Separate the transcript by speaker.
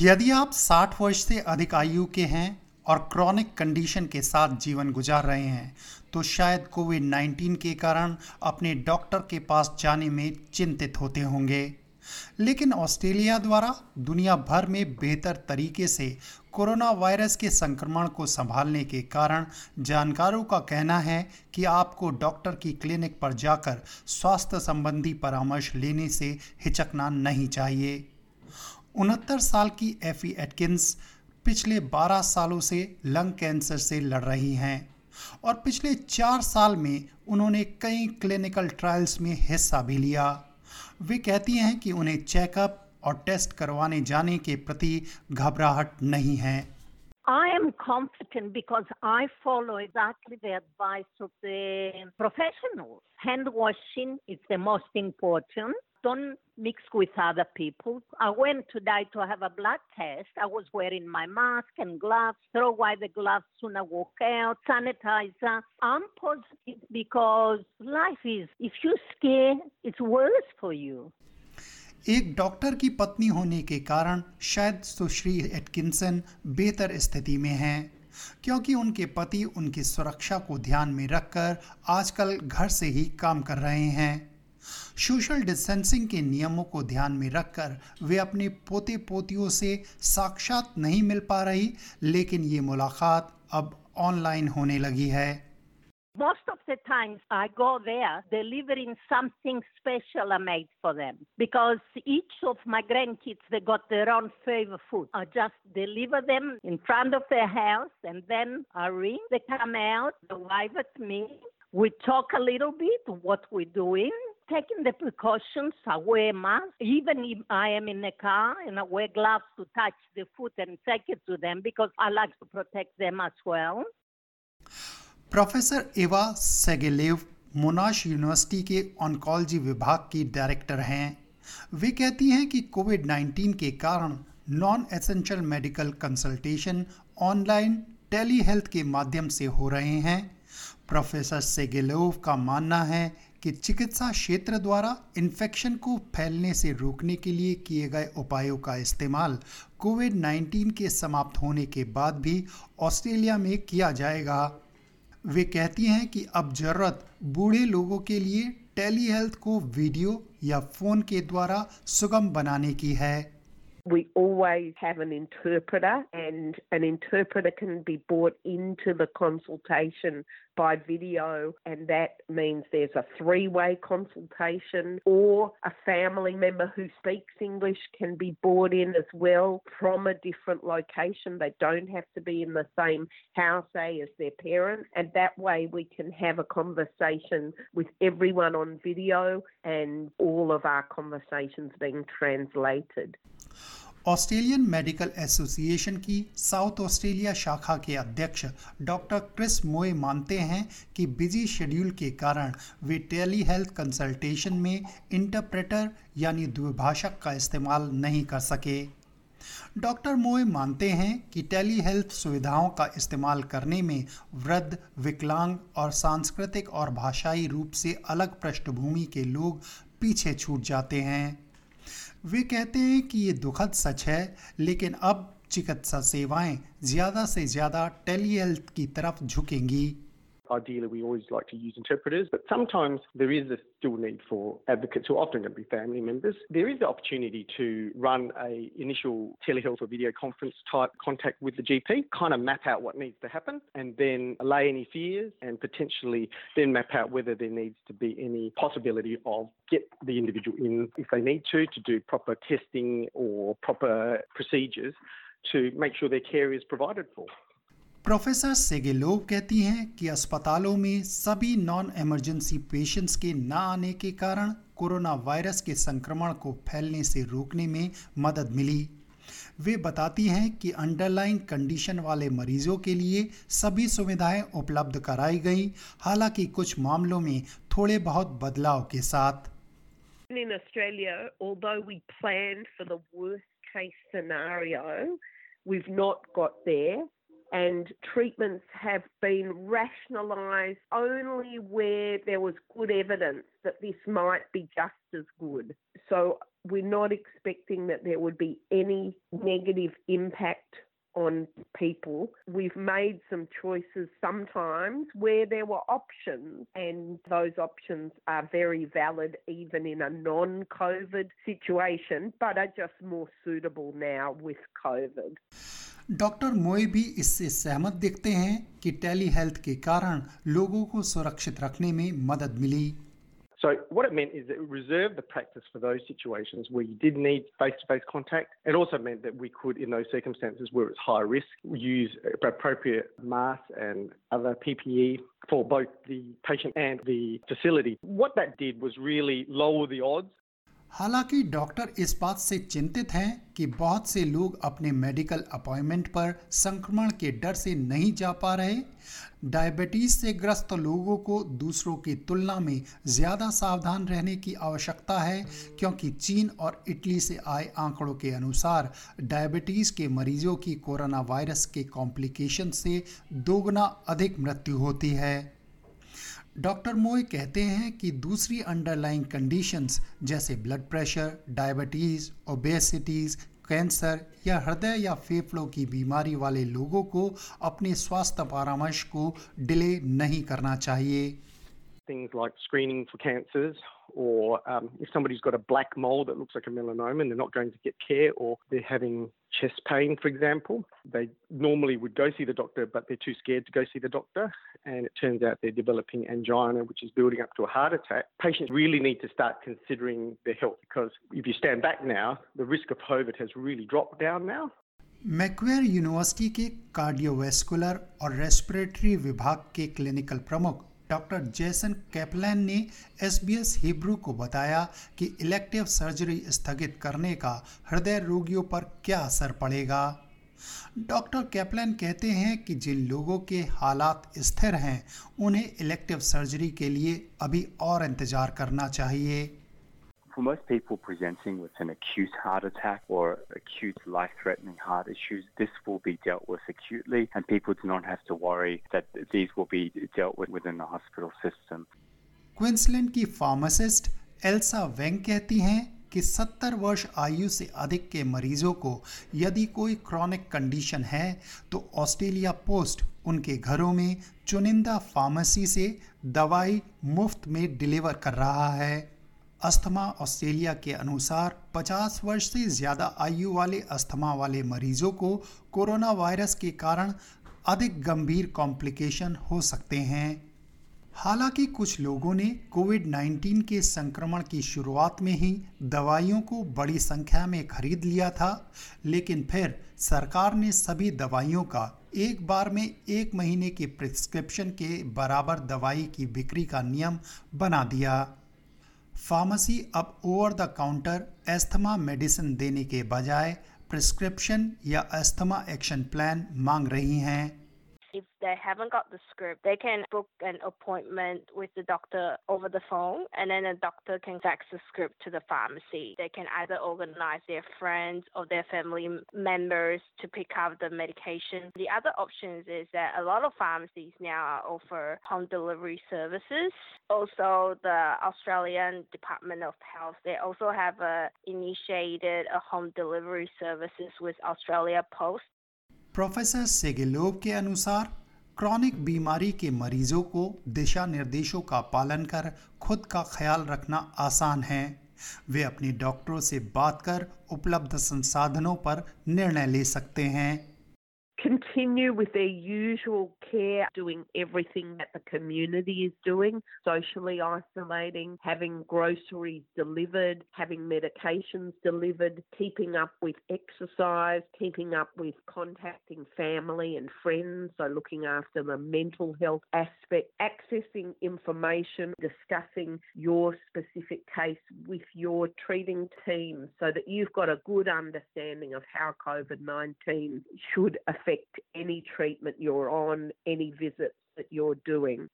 Speaker 1: यदि आप 60 वर्ष से अधिक आयु के हैं और क्रॉनिक कंडीशन के साथ जीवन गुजार रहे हैं तो शायद कोविड 19 के कारण अपने डॉक्टर के पास जाने में चिंतित होते होंगे। लेकिन ऑस्ट्रेलिया द्वारा दुनिया भर में बेहतर तरीके से कोरोना वायरस के संक्रमण को संभालने के कारण जानकारों का कहना है कि आपको डॉक्टर की क्लिनिक पर जाकर स्वास्थ्य संबंधी परामर्श लेने से हिचकना नहीं चाहिए। उनहत्तर साल की एफी एटकिंस पिछले 12 सालों से लंग कैंसर से लड़ रही हैं और पिछले चार साल में उन्होंने कई क्लिनिकल ट्रायल्स में हिस्सा भी लिया वे कहती हैं कि उन्हें चेकअप और टेस्ट करवाने जाने के प्रति घबराहट नहीं है
Speaker 2: I am confident because I follow exactly the advice of the professionals. Hand washing is the most important. Don't mix with other people. I went today to have a blood test. I was wearing my mask and gloves. Throw away the gloves soon I walk out. Sanitizer. I'm positive because life is, if you scare, it's worse for you.
Speaker 1: एक doctor की पत्नी होने के कारण शायद सुश्री Atkinson बेहतर स्थिति में हैं क्योंकि उनके पति उनकी सुरक्षा को ध्यान में रखकर आजकल घर से ही काम कर रहे हैं सोशल डिस्टेंसिंग के नियमों को ध्यान में रखकर वे अपने पोते पोतियों से साक्षात नहीं मिल पा रही लेकिन ये मुलाकात अब ऑनलाइन होने लगी है
Speaker 2: Most of the times I go there delivering something special I made for them because each of my grandkids they got their own favorite food. I just deliver them in front of their house and then I ring. They come out, they wave at me. We talk a little bit what we're doing taking the precautions. I wear mask, even if I am in a car, and I wear gloves to touch the food and take it to them because I like to protect them as well.
Speaker 1: Professor Eva Segelov Monash university के oncology विभाग की director हैं वे कहती हैं कि Covid 19 के कारण non essential medical consultation online telehealth के माध्यम से हो रहे हैं प्रोफेसर सेगेलोव का मानना है कि चिकित्सा क्षेत्र द्वारा इन्फेक्शन को फैलने से रोकने के लिए किए गए उपायों का इस्तेमाल कोविड 19 के समाप्त होने के बाद भी ऑस्ट्रेलिया में किया जाएगा। वे कहती हैं कि अब ज़रूरत बूढ़े लोगों के लिए टेली हेल्थ को वीडियो या फ़ोन के द्वारा सुगम बनाने की है।
Speaker 3: We always have an interpreter, and an interpreter can be brought into the consultation by video, and that means there's a three way consultation, or a family member who speaks English can be brought in as well from a different location. They don't have to be in the same house, say, as their parents, and that way we can have a conversation with everyone on video and all of our conversations being translated.
Speaker 1: Australian Medical Association की South Australia शाखा के अध्यक्ष doctor Chris मोए मानते हैं कि busy schedule के कारण वे टेली हेल्थ कंसल्टेशन में इंटरप्रेटर यानी द्विभाषक का इस्तेमाल नहीं कर सके। डॉक्टर मोए मानते हैं कि टेली हेल्थ सुविधाओं का इस्तेमाल करने में वृद्ध, विकलांग और सांस्कृतिक और भाषाई रूप से अलग पृष्ठभूमि के लोग पीछे छूट जाते हैं। वे कहते हैं कि ये दुखद सच है, लेकिन अब चिकित्सा सेवाएँ ज़्यादा से ज़्यादा टेली हेल्थ की तरफ़ झुकेंगी।
Speaker 4: Ideally, we always like to use interpreters, but sometimes there is a still need for advocates who are often going to be family members. There is the opportunity to run a initial telehealth or video conference type contact with the GP, kind of map out what needs to happen, and then allay any fears, and potentially then map out whether there needs to be any possibility of get the individual in if they need to to do proper testing or proper procedures to make sure their care is provided for.
Speaker 1: Professor Segelov कहती हैं कि अस्पतालों में सभी non emergency patients के न आने के कारण कोरोना वायरस के संक्रमण को फैलने से रोकने में मदद मिली वे बताती हैं कि अंडरलाइन कंडीशन वाले मरीजों के लिए सभी सुविधाएँ उपलब्ध कराई गई हालाँकि कुछ मामलों में थोड़े बहुत बदलाव के साथ
Speaker 3: In Australia, although we planned for the worst case scenario, we've not got there. And treatments have been rationalised only where there was good evidence that this might be just as good. So We're not expecting that there would be any negative impact on people. We've made some choices sometimes where there were options, and those options are very valid even in a non COVID situation, but are just more suitable now with COVID.
Speaker 1: Doctor Moy भी इससे सहमत दिखते हैं कि tele health के कारण लोगों को सुरक्षित रखने में मदद मिली
Speaker 4: So what it meant is it reserved the practice for those situations where you did need face-to-face contact. It also meant that we could, in those circumstances where it's high risk, use appropriate masks and other PPE for both the patient and the facility. What that did was really lower the odds
Speaker 1: हालाँकि doctor इस बात से चिंतित हैं कि बहुत से लोग अपने मेडिकल अपॉइंटमेंट पर संक्रमण के डर से नहीं जा पा रहे। डायबिटीज़ से ग्रस्त लोगों को दूसरों की तुलना में ज़्यादा सावधान रहने की आवश्यकता है, क्योंकि चीन और इटली से आए आंकड़ों के अनुसार डायबिटीज़ के मरीजों की कोरोना वायरस के कॉम्प्लिकेशन से दोगुना अधिक मृत्यु होती है। डॉक्टर मोए कहते हैं कि दूसरी अंडरलाइंग कंडीशंस जैसे blood pressure diabetes obesities cancer या हृदय या फेफड़ों की बीमारी वाले लोगों को अपने स्वास्थ्य परामर्श को डिले नहीं करना चाहिए
Speaker 4: things like screening for cancers or um, if somebody's got a black mole that looks like a melanoma and they're not going to get care or they're having chest pain, for example, they normally would go see the doctor, but they're too scared to go see the doctor. And it turns out they're developing angina, which is building up to a heart attack. Patients really need to start considering their health because if you stand back now, the risk of COVID has really dropped down now.
Speaker 1: Macquarie university के cardiovascular और respiratory विभाग के clinical प्रमुख doctor Jason Kaplan ने S B S Hebrew को बताया कि elective surgery स्थगित करने का हृदय रोगियों पर क्या असर पड़ेगा। डॉक्टर कैपलैन कहते हैं कि जिन लोगों के हालात स्थिर हैं, उन्हें इलेक्टिव सर्जरी के लिए अभी और इंतज़ार करना चाहिए।
Speaker 5: For most people presenting with an acute heart attack or acute life threatening heart issues, this will be dealt with acutely, and people do not have to worry that these will be dealt with within the hospital system.
Speaker 1: Queensland की pharmacist Elsa Weng कहती हैं कि 70 वर्ष आयु से अधिक के मरीजों को यदि कोई क्रॉनिक कंडीशन है तो ऑस्ट्रेलिया पोस्ट उनके घरों में चुनिंदा फार्मेसी से दवाई मुफ़्त में डिलीवर कर रहा है अस्थमा ऑस्ट्रेलिया के अनुसार 50 वर्ष से ज़्यादा आयु वाले अस्थमा वाले मरीजों को कोरोना वायरस के कारण अधिक गंभीर कॉम्प्लिकेशन हो सकते हैं। हालाँकि कुछ लोगों ने कोविड 19 के संक्रमण की शुरुआत में ही दवाइयों को बड़ी संख्या में खरीद लिया था, लेकिन फिर सरकार ने सभी दवाइयों का एक बार में एक महीने के प्रिस्क्रिप्शन के बराबर दवाई की बिक्री का नियम बना दिया। फार्मेसी अब over the counter asthma medicine देने के बजाय प्रिस्क्रिप्शन या एस्थमा एक्शन प्लान मांग रही हैं।
Speaker 6: If they haven't got the script, they can book an appointment with the doctor over the phone, and then the doctor can fax the script to the pharmacy. They can either organize their friends or their family members to pick up the medication. The other options is that a lot of pharmacies now offer home delivery services. Also, the Australian Department of Health they also have uh, initiated a home delivery services with Australia Post.
Speaker 1: Professor Segelov के अनुसार, chronic बीमारी के मरीजों को दिशा निर्देशों का पालन कर खुद का ख्याल रखना आसान है। वे अपने डॉक्टरों से बात कर उपलब्ध संसाधनों पर निर्णय ले सकते हैं।
Speaker 3: Continue with their usual care, doing everything that the community is doing, socially isolating, having groceries delivered, having medications delivered, keeping up with exercise, keeping up with contacting family and friends, so looking after the mental health aspect, accessing information, discussing your specific case with your treating team so that you've got a good understanding of how COVID 19 should affect any treatment you're on, any visits that you're doing.